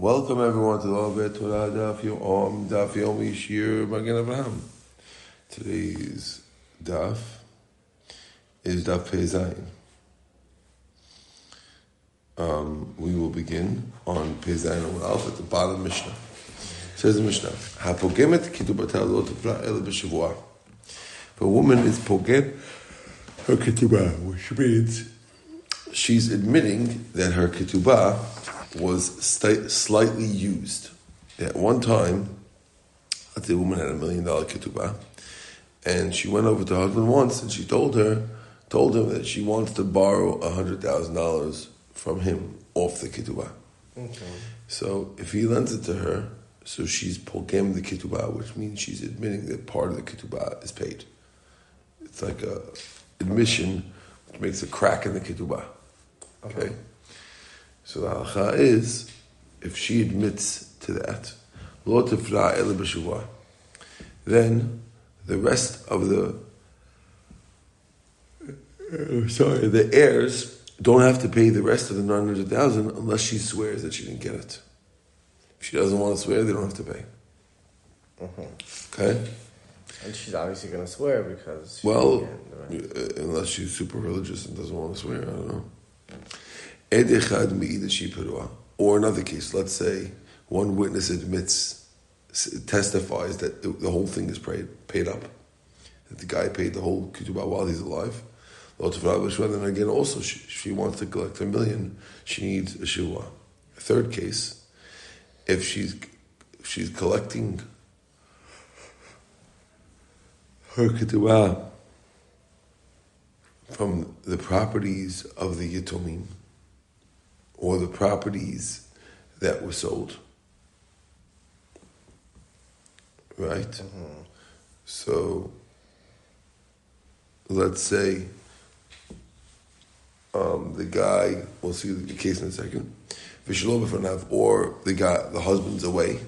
Welcome everyone to the Ovet Torah Daf Yom Daf Yomi Shir Magen Avraham. Today's Daf is Daf Pezayin. Um, we will begin on Pezayin Amud Alf at the bottom Mishnah. Says the Mishnah, "Hapogemet lo el b'shavua." If a woman is pogem her ketubah, which means she's admitting that her ketubah was st- slightly used. At one time, let's say a woman had a million dollar ketubah, and she went over to her husband once, and she told her, told him that she wants to borrow a hundred thousand dollars from him off the ketubah. Okay. So if he lends it to her, so she's pogem the ketubah, which means she's admitting that part of the ketubah is paid. It's like a admission, which makes a crack in the ketubah. Okay. So the halacha is, if she admits to that, lo tefra ele b'shuvah, then the rest of the uh, sorry, the heirs don't have to pay the rest of the nine hundred thousand unless she swears that she didn't get it. If she doesn't want to swear, they don't have to pay. Okay. And she's obviously going to swear because. Well, uh, unless she's super religious and doesn't want to swear, I don't know. Or another case, let's say one witness admits, testifies that the, whole thing is paid, paid up. That the guy paid the whole ketubah while he's alive. Then again, also, she, she wants to collect a million, she needs a shua. Third case, if she's, if she's collecting her ketubah from the properties of the Yitomim or the properties that were sold. Right? So, let's say um, the guy, we'll see the case in a second, or the guy, the husband's away.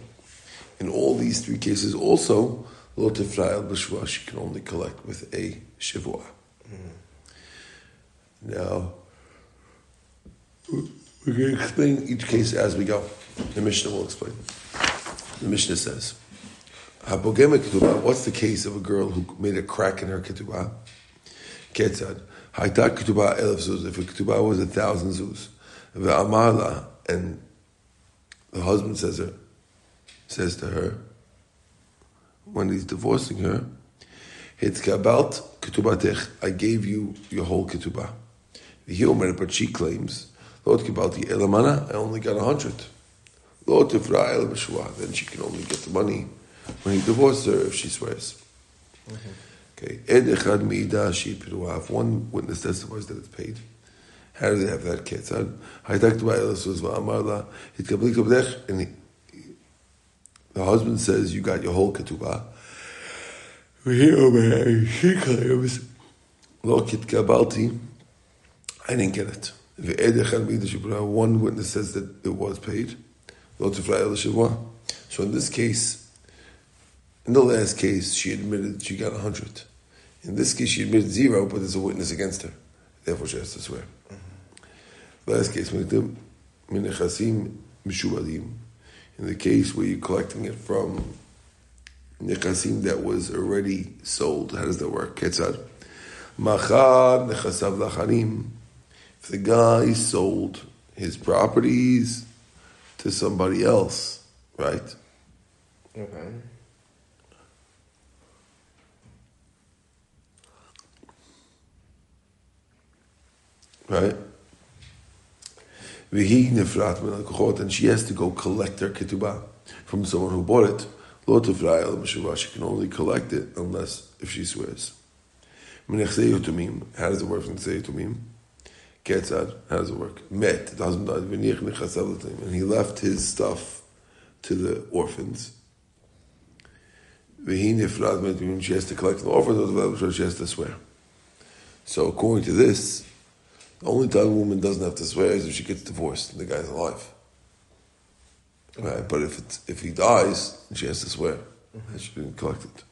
In all these three cases, also, lo tefra'el b'shua, she can only collect with a shivua. Now, we're going to explain each case as we go. The Mishnah will explain. The Mishnah says. What's the case of a girl who made a crack in her ketubah? Ketzad. Hayta ketubah elef zuz. If a ketubah was a thousand zuz, ve'amala, and the husband says her, says to her, when he's divorcing her, Hitkabalt ketubatech. I gave you your whole ketubah. But she claims, Lord Kibalti Elamana, I only got a hundred. Lord Tifra El B'Shua, then she can only get the money when he divorced her if she swears. Mm-hmm. Okay. Ed Echad Piruah. If one witness testifies that it's paid, how do they have that ketzad? Haytak Tuba El Suz Va'amarla Hitkabli Kabdech, and he, the husband says, you got your whole ketubah. Here, she claims, Lo Kitkabalti, I didn't get it. Ve'ed echad meida shibra, One witness says that it was paid. Lo tefra el shivua. So in this case, in the last case, she admitted she got a hundred. In this case, she admitted zero, but there's a witness against her. Therefore, she has to swear. Mm-hmm. Last case, min nechasim mishubadim. In the case where you're collecting it from nechasim that was already sold, how does that work? Ketzad. Machar nechasav lachanim. If the guy sold his properties to somebody else, right? Okay. Right? Vihi nefrat min al and she has to go collect her ketubah from someone who bought it. Lo tefra el meshuvah, she can only collect it unless if she swears. How does it work from Tzei yotumim? Ketzad, how does it work? Met, and he left his stuff to the orphans. She has to collect the orphans, she has to swear. So according to this, the only time a woman doesn't have to swear is if she gets divorced and the guy's alive. Right? But if it's, if he dies, she has to swear that she didn't collect it.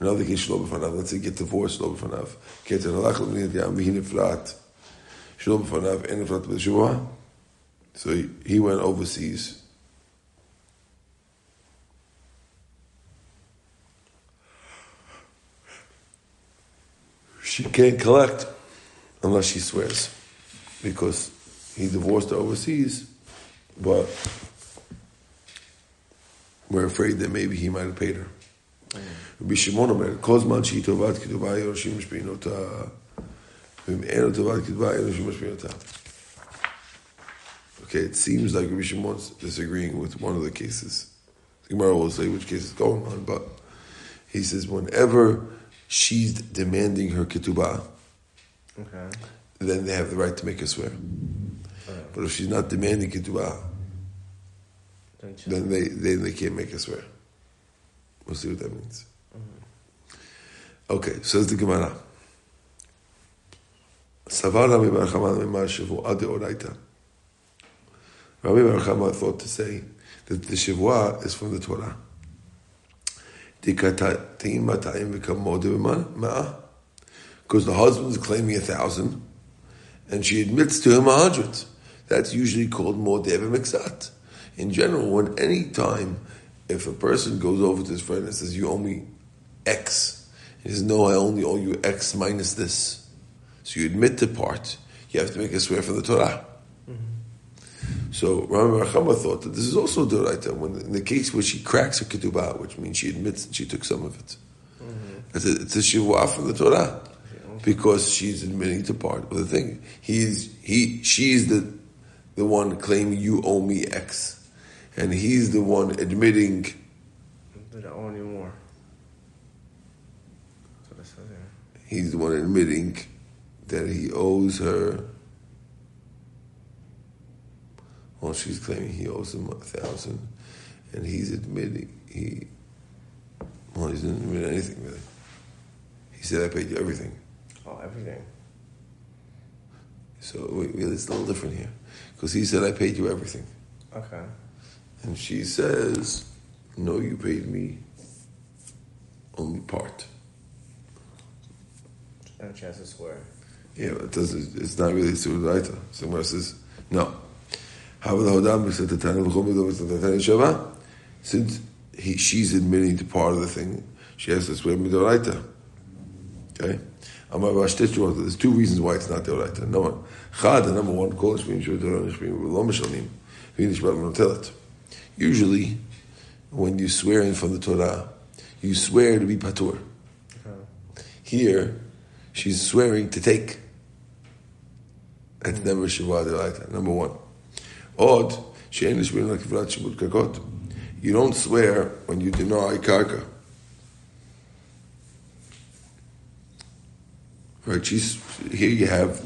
Another case. Let's say get divorced, shlo b'fanav. Get an halach l'bnei yam v'hi nefrat. Shlo b'fanav en nefrat b'shuvah. So he, he went overseas. She can't collect unless she swears because he divorced her overseas, but we're afraid that maybe he might have paid her. רבי שמעון אומר, כל זמן שהיא תובעת כתובה, היורשים משפיעים אותה, ואם אין לו תובעת כתובה, היורשים משפיעים אותה. Okay, it seems like Rabbi Shimon's disagreeing with one of the cases. The Gemara will say which case is going on, but he says whenever she's demanding her ketubah, Okay. then they have the right to make her swear. But if she's not demanding ketubah, Then she- then they, they they can't make her swear. We'll see what that means. Okay, says the Gemara. Savar Rabbi Bar Shavua Deoraita. Rabbi thought to say that the Shavua is from the Torah. Because the husband is claiming a thousand, and she admits to him a hundred. That's usually called Modeh Miksat. In general, when any time if a person goes over to his friend and says, You owe me X, he says, No, I only owe you X minus this. So you admit the part, you have to make a swear from the Torah. Mm-hmm. So Rabbi Rachama thought that this is also a Doraita, when in the case where she cracks her ketubah, which means she admits that she took some of it. Mm-hmm. It's a, it's a shivua from the Torah because she's admitting to part of the thing. He's he she's the the one claiming you owe me X, and he's the one admitting They don't owe any more. That's what it says here. he's the one admitting that he owes her. Well, she's claiming he owes him a thousand, and he's admitting he. Well, he didn't admit anything really. He said, "I paid you everything." Oh, everything. So wait, wait, it's a little different here, because he said, "I paid you everything," Okay. and she says, "No, you paid me only part." And she has to swear. Yeah, but it doesn't, it's not really Sudaita. Somewhere says, no. How the Hodam said the Shava? Since he, she's admitting to part of the thing, she has to swear Midoraita. Okay? There's two reasons why it's not Deoraita. Number one, Chad, number one, Kol Nishmim Shur Torah Nishmim Lo Mishalim, V'yin Nishmat Menotelet. Usually, when you swear in from the Torah, you swear to be Patur. Here, she's swearing to take. That's never Shiva Delaita. Number one. Odd, she'en nishmin lakivrat shibud kakot. You don't swear when you deny karka. Right, she's, here you have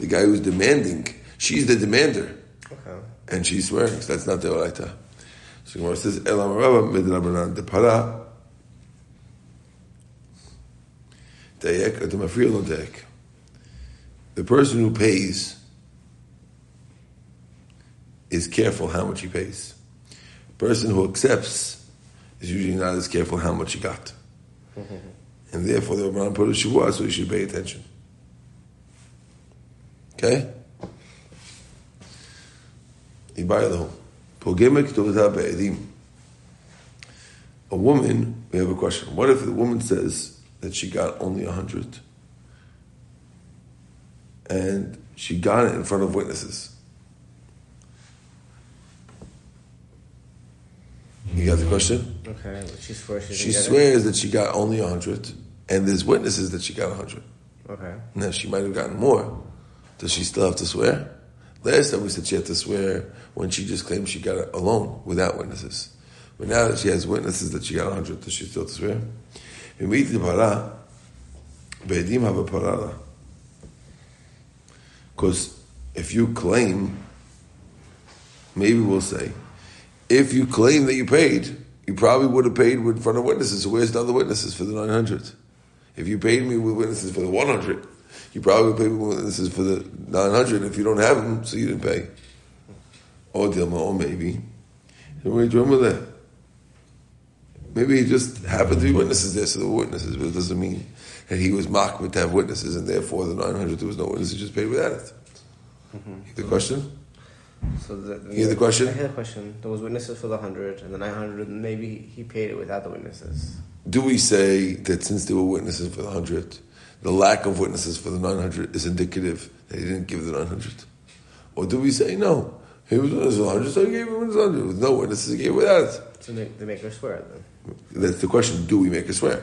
the guy who's demanding. She's the demander. Okay. And she's swearing, so that's not the Oraita. So Gemara says, Elam Rabba midrabanan de para. Dayek adamafriya lo dayek. The person who pays is careful how much he pays. The person who accepts is usually not as careful how much he got. Mm-hmm. And therefore, the Rabbanan put a shavua, so you should pay attention. Okay? Ibaylahu. Pogemek tovata be'edim. A woman, we have a question. What if the woman says that she got only a hundred? And she got it in front of witnesses. You got the question? Okay. She swears she She swears that she got only a hundred, and there's witnesses that she got a hundred. Okay. Now she might have gotten more. Does she still have to swear? Last time we said she had to swear when she just claimed she got it alone without witnesses. But now that she has witnesses that she got a hundred, does she still have to swear? In meet the para, have a parara. Because if you claim, maybe we'll say, if you claim that you paid, you probably would have paid in front of witnesses. So where's the other witnesses for the 900? If you paid me with witnesses for the 100, you probably paid me with witnesses for the 900. If you don't have them, so you didn't pay. Or Dilma, or maybe. What are you doing with that? Maybe he just happened to be witnesses there, so there were witnesses, but it doesn't mean that he was mocked with to have witnesses, and therefore the 900 there was no witnesses, he just paid without it. Mm-hmm. The question? So the, the, You hear the question? I hear the question. There was witnesses for the hundred and the nine hundred, and maybe he paid it without the witnesses. Do we say that since there were witnesses for the hundred, the lack of witnesses for the nine hundred is indicative that he didn't give the nine hundred, or do we say no? He was witness for the hundred, so he gave him his hundred. With no witnesses, he gave it without it. So they, they make her swear then. That's the question. Do we make a swear?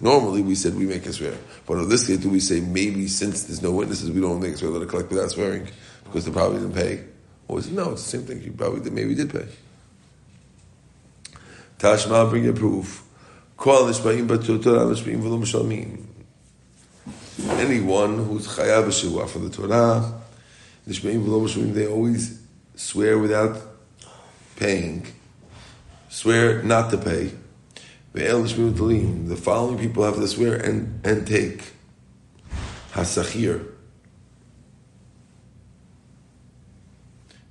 Normally, we said we make a swear, but in this case, do we say maybe since there's no witnesses, we don't make a swear, let it collect without swearing because they probably didn't pay? Or is it no? It's the same thing. You probably did, maybe did pay. Tashma, bring your proof. Anyone who's chayav b'shivua for the Torah, they always swear without paying. Swear not to pay. The following people have to swear and, and take. Hasachir.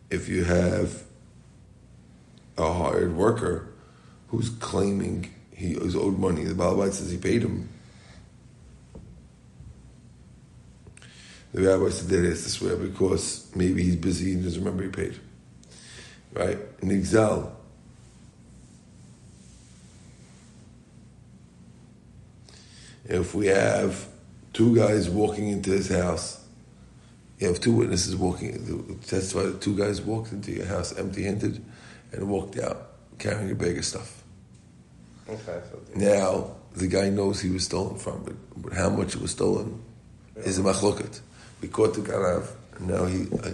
If you have a hired worker who's claiming he is owed money, the Balabite says he paid him. The rabbi said that he has to swear because maybe he's busy and doesn't remember he paid. Right? In Exal. If we have two guys walking into his house, you have two witnesses walking, testify that two guys walked into your house empty handed and walked out carrying a bag of stuff. Okay. So Now, the guy knows he was stolen from, but, but how much it was stolen is a machloket. We caught the ganav, and now he, uh,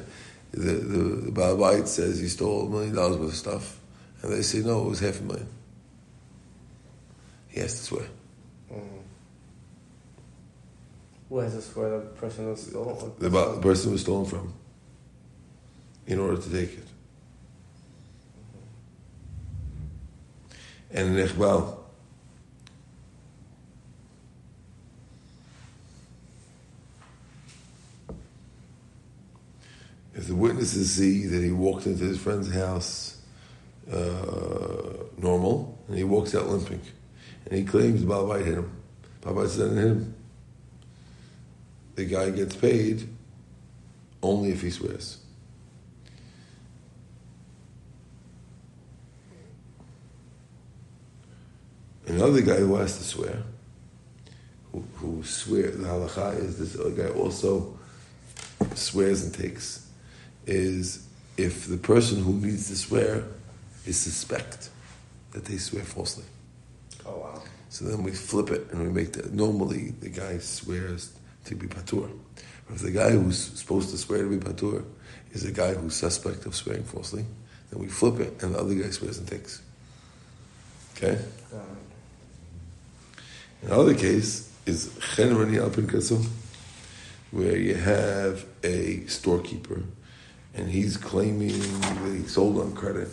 the, the, the says he stole a million dollars worth of stuff, and they say no, it was half a million. He has to swear. Who to swear the person was stolen? The, the person was stolen from, in order to take it. And in Iqbal, if the witnesses see that he walked into his friend's house uh, normal, and he walks out limping, and he claims Baba hit him, Baba said hit him, the guy gets paid only if he swears. Another guy who has to swear, who, who swears, the halacha is this other guy also swears and takes, is if the person who needs to swear is suspect that they swear falsely. Oh wow. So then we flip it and we make that. normally the guy swears to be patur. But if the guy who's supposed to swear to be patur is a guy who's suspect of swearing falsely, then we flip it and the other guy swears and takes. Okay? It. Another case is chen rani al pinkaso, where you have a storekeeper and he's claiming that he sold on credit.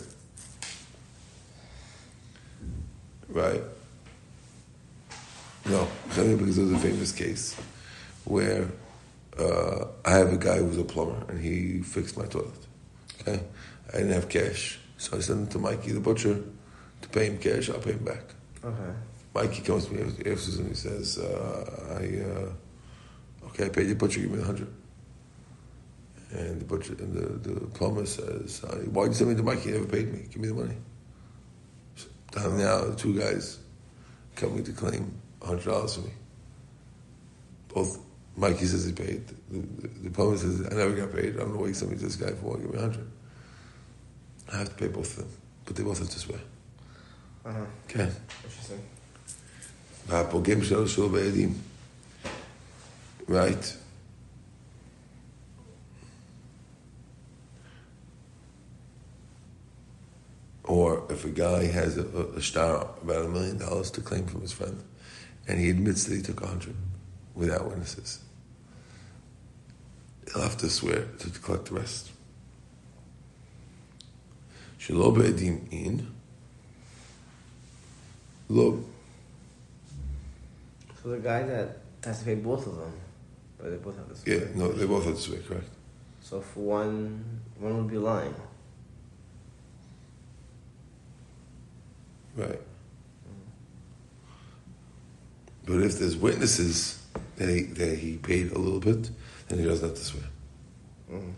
Right? No, because there's a famous case where uh, I have a guy who's a plumber and he fixed my toilet. Okay? I didn't have cash, so I sent him to Mikey the butcher to pay him cash. I'll pay him back. Okay. Mikey comes to me afterwards and he says, uh, "I uh, okay, I paid the butcher. Give me the hundred. And the butcher and the, the plumber says, uh, "Why did you send me to Mikey? He never paid me. Give me the money." So now the two guys coming to claim hundred dollars from me. Both Mikey says he paid. The, the, the plumber says, "I never got paid. I don't know why you sent me to this guy for. Give me a hundred. I have to pay both of them, but they both have to swear. Uh huh. Okay. Interesting. והפוגם שלו שלו בעדים. Right? Or if a guy has a, a, a star about a million dollars to claim from his friend, and he admits that he took a hundred without witnesses, he'll have to swear to collect the rest. Shelo be'edim in, lo So the guy that has to pay both of them, but they both have to swear. Yeah, no, they both have to swear, correct? So if one, one would be lying. Right. But if there's witnesses that he, that he paid a little bit, then he doesn't have to swear. Mm.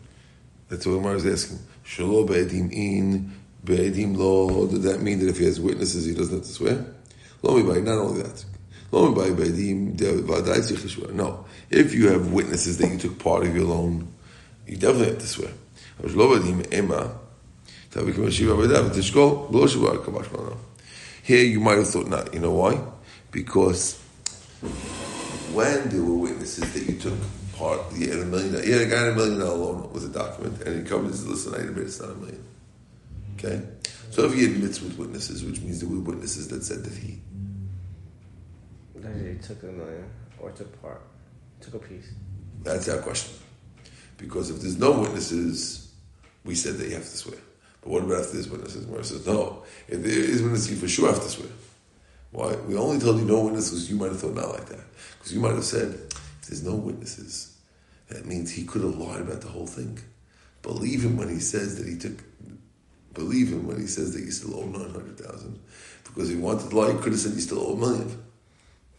That's what Gemara is asking. Shalo be'edim in, be'edim lo. Does that mean that if he has witnesses, he doesn't have to swear? Lo mi not only that. Lo mi be'edim v'adai tzich No. If you have witnesses that you took part of your loan, you definitely have to swear. Here you might have thought not. You know why? Because when there were witnesses that you took part, you had a million, you had a guy in a million dollar loan with a document, and he covered his listen item, but it's not a million. Okay? So if he admits with witnesses, which means there were witnesses that said that he. That he took a million, or took part, took a piece. That's our question. Because if there's no witnesses, we said that you have to swear. But what about if there's witnesses? Where says, no, if there is witnesses, you for sure have to swear. Why? We only told you no witnesses, you might have thought not like that. Because you might have said, if there's no witnesses, that means he could have lied about the whole thing. Believe him when he says that he took, believe him when he says that you still owe 900,000. Because if he wanted to lie, he could have said you still owe a 1000000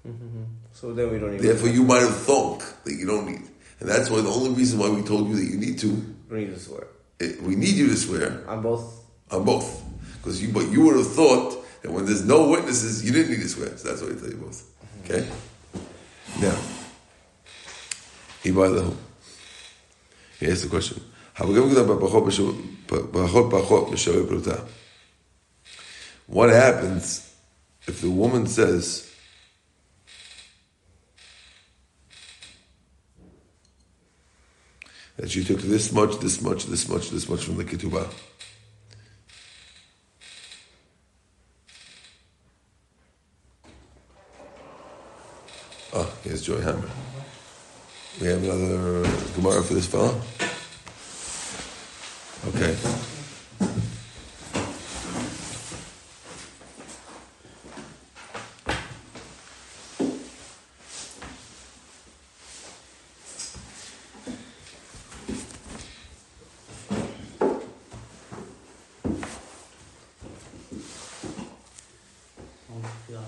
mm-hmm. So then we don't even. Therefore, you might have thought that you don't need. And that's why the only reason why we told you that you need to. We need to swear it, we need you to swear on both. On both, because you. But you would have thought that when there's no witnesses, you didn't need to swear. So that's why I tell you both. Okay. Now, Ibadah. Here's the question. What happens if the woman says, that she took this much, this much, this much, this much from the ketubah. Oh, here's Joy Hammer. We have another Gemara for this fellow. Okay. Oh,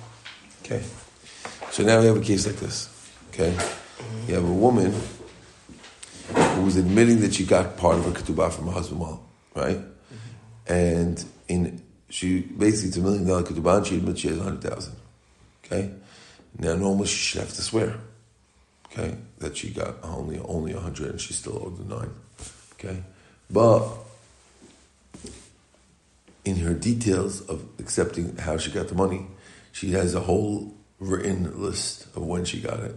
okay. So now we have a case like this. Okay? You have a woman who was admitting that she got part of her ketubah from her husband, right? Mm-hmm. And in she basically it's a million dollar ketubah and she admits she has a hundred thousand. Okay? Now normally she should have to swear. Okay? That she got only only a hundred and she still owed the nine. Okay? But in her details of accepting how she got the money, she has a whole written list of when she got it.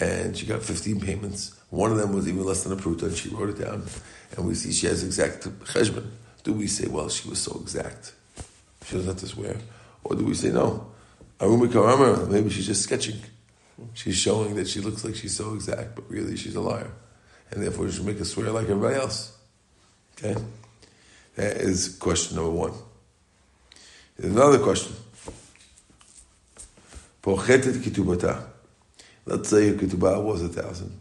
And she got 15 payments. One of them was even less than a pruta, and she wrote it down. And we see she has exact cheshbon. Do we say, well, she was so exact, she doesn't have to swear? Or do we say, no, Arumi maybe she's just sketching. She's showing that she looks like she's so exact, but really she's a liar. And therefore she should make her swear like everybody else. Okay? That is question number one. There's another question. Let's say her ketubah was a thousand.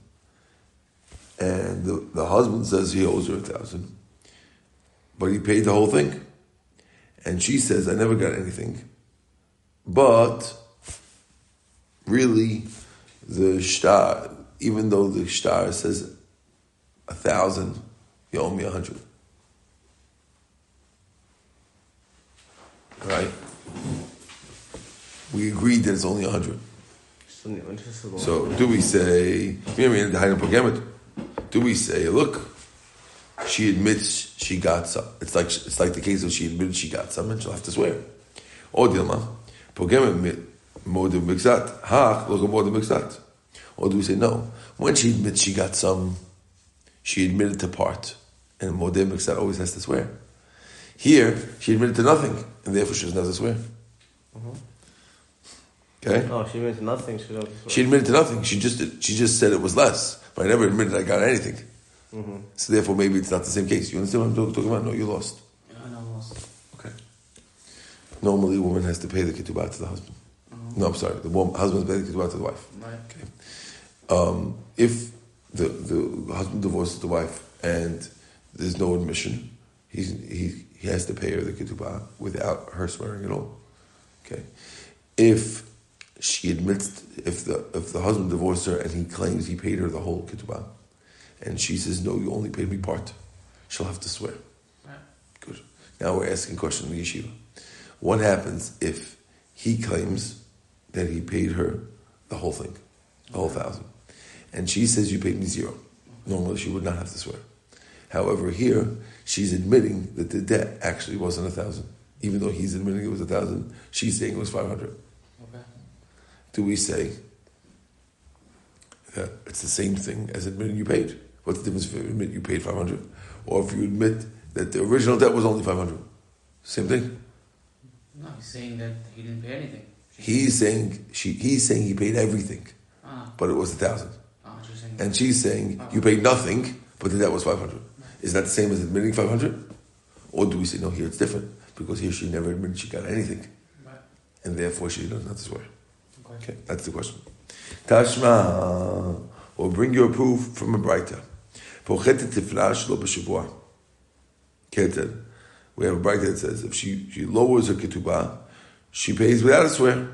And the, the husband says he owes her a thousand. But he paid the whole thing. And she says, I never got anything. But really, the star, even though the star says a thousand, you owe me a hundred. Right? we agreed that it's only a 100. So do we say, do we say, look, she admits she got some. It's like it's like the case of she admitted she got some and she'll have to swear. Or Dilma, ha, look mixat. Or do we say no? When she admits she got some, she admitted to part, and modeh miksat always has to swear. Here, she admitted to nothing, and therefore she doesn't have to swear. Mm-hmm. Okay. Oh, she admitted nothing. She, she admitted to nothing. She just she just said it was less, but I never admitted I got anything. Mm-hmm. So therefore, maybe it's not the same case. You understand what I'm talking about? No, you lost. I know, lost. Okay. Normally, a woman has to pay the ketubah to the husband. Mm-hmm. No, I'm sorry. The woman, husband pays the ketubah to the wife. Right. Okay. Um, if the the husband divorces the wife and there's no admission, he's, he he has to pay her the ketubah without her swearing at all. Okay. If she admits if the if the husband divorced her and he claims he paid her the whole ketubah, and she says no, you only paid me part, she'll have to swear. Right. Good. Now we're asking questions question in the yeshiva. What happens if he claims that he paid her the whole thing, the whole thousand, and she says you paid me zero? Normally she would not have to swear. However, here she's admitting that the debt actually wasn't a thousand, even though he's admitting it was a thousand. She's saying it was five hundred. Okay. Do we say that it's the same thing as admitting you paid? What's the difference if you admit you paid five hundred, or if you admit that the original debt was only five hundred? Same thing. No, he's saying that he didn't pay anything. He's saying she. He's saying he paid everything, Ah, but it was a thousand, ah, and she's saying you paid nothing, but the debt was five hundred. Is that the same as admitting five hundred, or do we say no? Here it's different because here she never admitted she got anything, Right. and therefore she doesn't have to swear. Okay. That's the question. Tashma, or bring your proof from a braita. Pochetet tiflash lo b'shavua. Keter. We have a braita that says if she, she lowers her ketubah, she pays without a swear.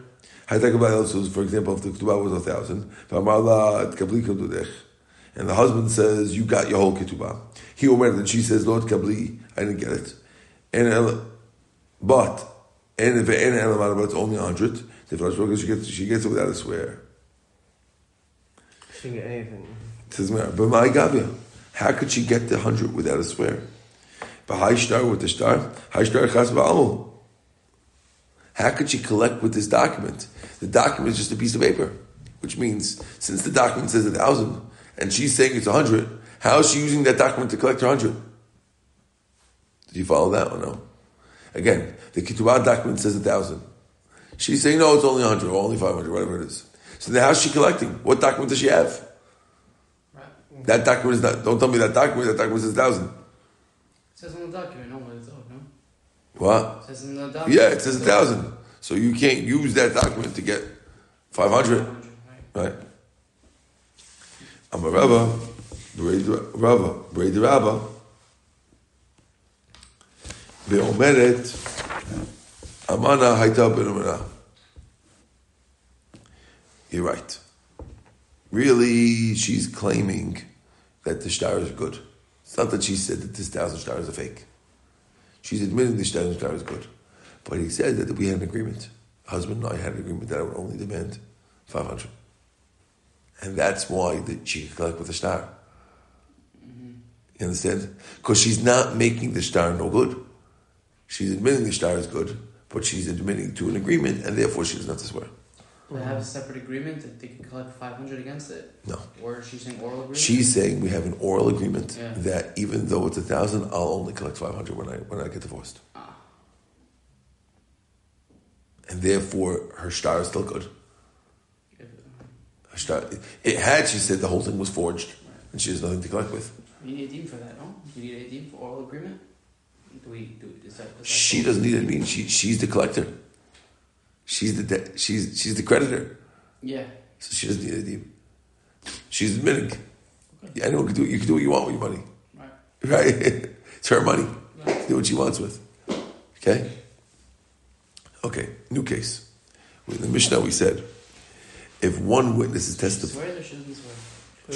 For example, if the ketubah was a thousand, and the husband says, you got your whole ketubah. He omer, and she says, Lord kabli, I didn't get it. And but and if but it's only a hundred. The first worker she gets she gets it without a swear. She get anything. Says but my gavia, how could she get the hundred without a swear? But high star with the star, high star chas ba'amul. How could she collect with this document? The document is just a piece of paper, which means since the document says a thousand and she's saying it's a hundred, how is she using that document to collect her hundred? Did you follow that or no? Again, the Ketubah document says a thousand. She's saying, no, it's only a hundred or only 500, whatever it is. So then how's she collecting? What document does she have? Right. That document is not, don't tell me that document, that document says a thousand. It says on the document, no, what it's owed, no? What? It says in the document. Yeah, it says a thousand. So you can't use that document to get 500, Right. right? I'm a Rava, Rava, Brady Rabba. ואומרת, Amana Haita Benamana. You're right. Really, she's claiming that the star is good. It's not that she said that this thousand star is a fake. She's admitting this thousand star is good. But he said that we had an agreement. Husband and I had an agreement that I would only demand 500. And that's why the, she could collect with the star. You understand? Because she's not making the star no good. She's admitting the star is good but she's admitting to an agreement, and therefore she doesn't have to swear. They have a separate agreement that they can collect 500 against it? No. Or is she saying oral agreement? She's saying we have an oral agreement Yeah. that even though it's a thousand, I'll only collect five hundred when I when I get divorced, Ah, and therefore her star is still good. Her star, it had she said the whole thing was forged, and she has nothing to collect with. You need a deem for that, no? You need a deem for oral agreement? Do we do is that, is She doesn't need it. I mean, she she's the collector. She's the de- she's she's the creditor, Yeah. so she doesn't need a deed. She's admitting. Yeah, anyone can do you can do what you want with your money, Right. right? it's her money. Right. Do what she wants with. Okay. Okay. New case. In the Mishnah, we said if one witness is She testified, she doesn't swear?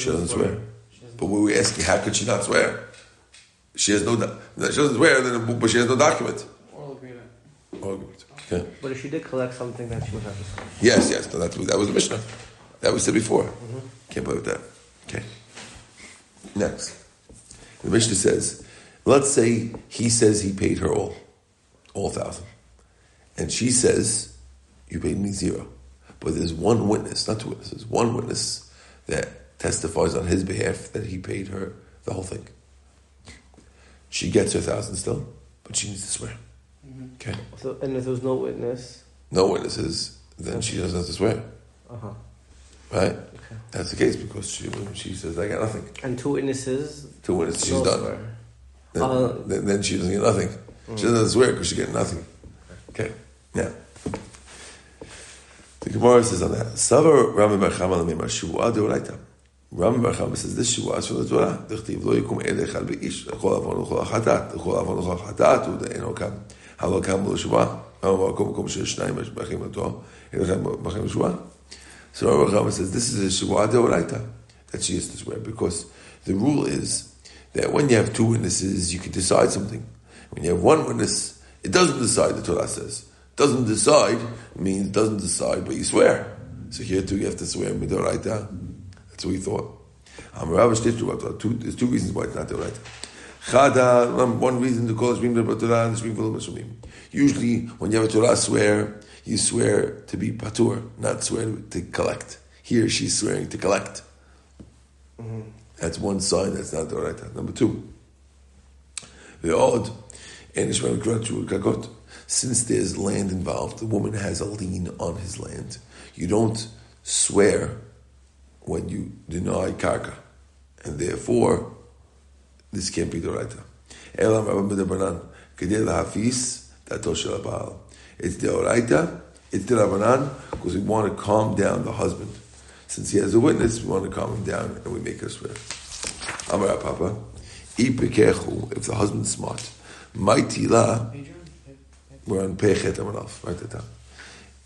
she doesn't swear. But when we asking, how could she not swear? She has no. do- She doesn't swear, then, but she has no document. Oral agreement. Argument. Okay. But if she did collect something, then she would have to swear. Yes, yes. No, that's, that was the Mishnah. That we said before. Mm-hmm. Can't believe that. Okay. Next. The Mishnah says, let's say he says he paid her all, all thousand. And she says, you paid me zero. But there's one witness, not two witnesses, one witness that testifies on his behalf that he paid her the whole thing. She gets her thousand still, but she needs to swear. Okay. So, and if there was no witness, No witnesses, then she doesn't have to swear. uh huh. Right? Okay. That's the case because she she says I got nothing. And two witnesses, Two witnesses, she's no done. swear. Then, Uh, then, then she doesn't get nothing. She doesn't have to swear because she get nothing. Okay. Now, the Gemara says on that. Savar Rami Bar Chama Shua Deoraita. Bar Chama says this is from the Torah. Dichtiv lo yikum ed echad beish lechol avon lechol achatat lechol avon lechol achatat u'de'eno kam halo kam lo Shua. Rami Bar Chama kom shesh shnayim bachim ato elechad bachim Shua. So Rabbi Chama says this is a Shua Deoraita that she has to swear because the rule is that when you have two witnesses, you can decide something. When you have one witness, it doesn't decide, the Torah says. Doesn't decide means doesn't decide, but you swear. So here too, you have to swear midoraita. That's what we thought. Um, there's two reasons why it's not deoraita. Chada, one reason to call it Shmim Torah and Shmim V'lo Usually, when you have a Torah swear, you swear to be patur, not swear to collect. Here, she's swearing to collect. Mm-hmm. That's one sign that's not the right. Number two, the odd, and kakot. since there's land involved, the woman has a lien on his land. You don't swear when you deny karka, and therefore this can't be the right. It's the oraita, it's the rabbanan, because we want to calm down the husband. Since he has a witness, we want to calm him down and we make her swear. Amar Papa, if the husband's smart, Maitila, we're on Pechet Amalaf, write it down.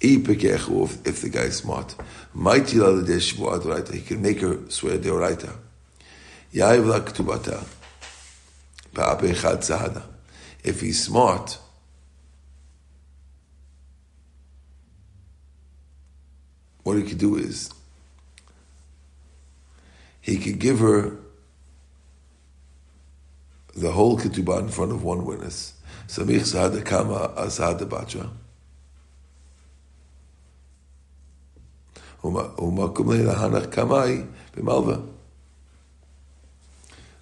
If, the guy is smart, Shvuat he can make her swear the Oraita. Yaiv la Ktubata. If he's smart, what he could do is he could give her the whole ketubah in front of one witness. Samich sahada kama asahada bacha.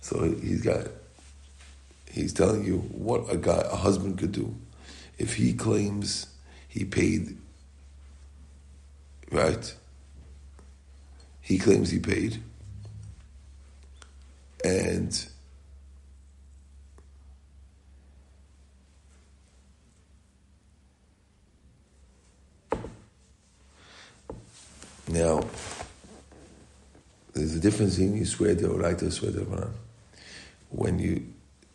So he's got, he's telling you what a guy, a husband could do. If he claims he paid, right? He claims he paid and now there's a difference in you swear the oraita, swear the Quran. When you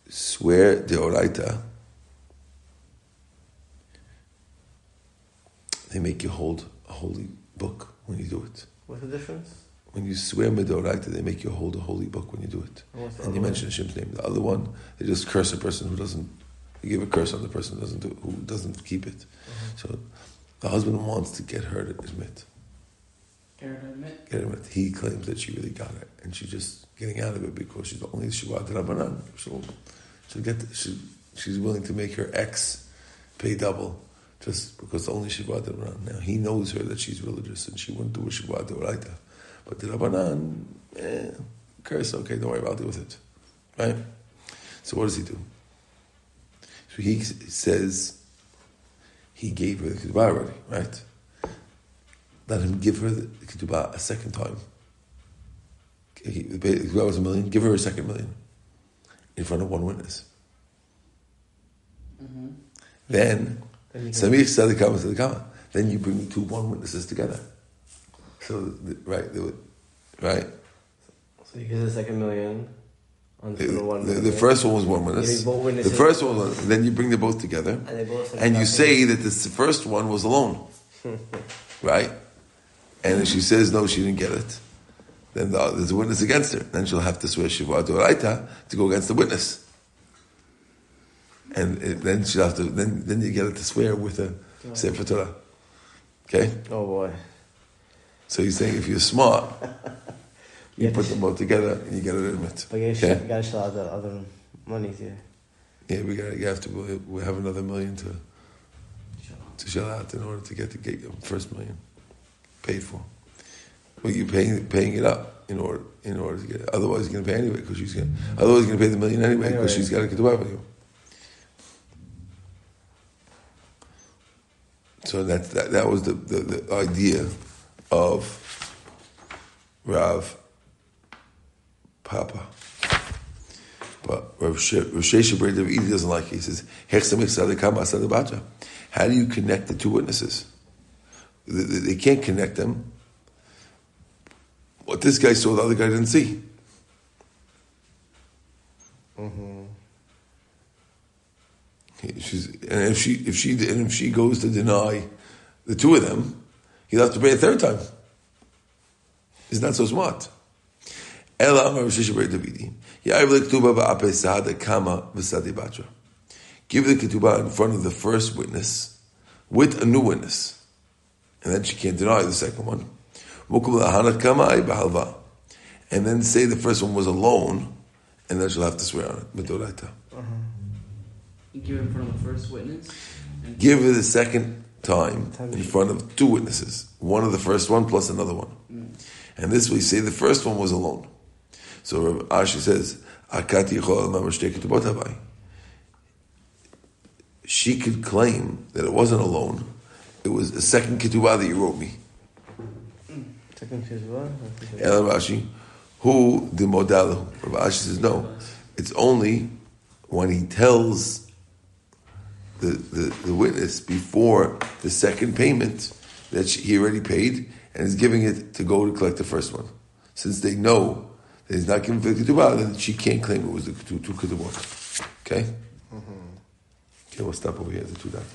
swear the oraita, they make you hold a holy book when you do it. What's the difference? when you swear Midoraita, they make you hold a holy book when you do it. And you mention Hashem's name. The other one, they just curse a person who doesn't. They give a curse on the person who doesn't do, who doesn't keep it. Mm-hmm. So the husband wants to get her to admit. Her to admit. He claims that she really got it, and she's just getting out of it because she's the only Shabbat Rabbanan. She'll, she'll get. she, she's willing to make her ex pay double just because only Shabbat Rabbanan. Now he knows her that she's religious and she wouldn't do a Shabbat Rabbanan. But the Rabbanan, eh, curse, okay, don't worry, I'll deal with it. Right? So what does he do? So he says he gave her the ketubah already, right? Let him give her the ketubah a second time. He, the ketubah was a million, give her a second million in front of one witness. Mm-hmm. Then, Samir Sadikama Sadikama. Then you bring the two one witnesses together. So right, right. So you get the second million. On the, one the, the, first one was one witness. The first one, was, then you bring them both together, and, both and you say that this first one was alone, right? And if she says no, she didn't get it, then the, there's a witness against her. Then she'll have to swear shiva doraita to go against the witness, and it, then she'll have to. Then then you get her to swear with a sefer Torah. Okay. Oh boy. So he's saying if you're smart, you put them both together and you get an admit. But you okay? gotta show other other money here. Yeah, we got you have to we have another million to to shell out in order to get the first million paid for. Well, you're paying paying it up in order in order to get it. Otherwise, you're going to pay anyway because she's going. Otherwise, you're going to pay the million anyway because anyway. she's got to get the revenue. So that that, that was the, the, the idea of Rav Papa. But Rav Shesha Breda doesn't like it. He says, How do you connect the two witnesses? They can't connect them. What this guy saw, the other guy didn't see. Mm-hmm. She's, and if she if she and if she goes to deny the two of them, He'll have to pay a third time. He's not so smart. Give the ketubah in front of the first witness with a new witness. And then she can't deny the second one. Mukum lahana kama ay b'halva. And then say the first one was alone, and then she'll have to swear on it. Midoraita. You give it in front of the first witness. Give it the second time in front of two witnesses. One of the first one plus another one. Mm. And this we say the first one was alone. So Rav Ashi says, Akati yichol al mamar shtei ketubot havai." She could claim that it wasn't alone. It was a second ketubah that you wrote me. Second Kizvah? El Rashi, who the modal? Rav Ashi says no. It's only when he tells the, the, the witness before the second payment that she, he already paid and is giving it to go to collect the first one. Since they know that he's not giving for the ketubah, then she can't claim it was the two, two ketubah. Okay? Mm-hmm. Okay, we'll stop over here at the two dots.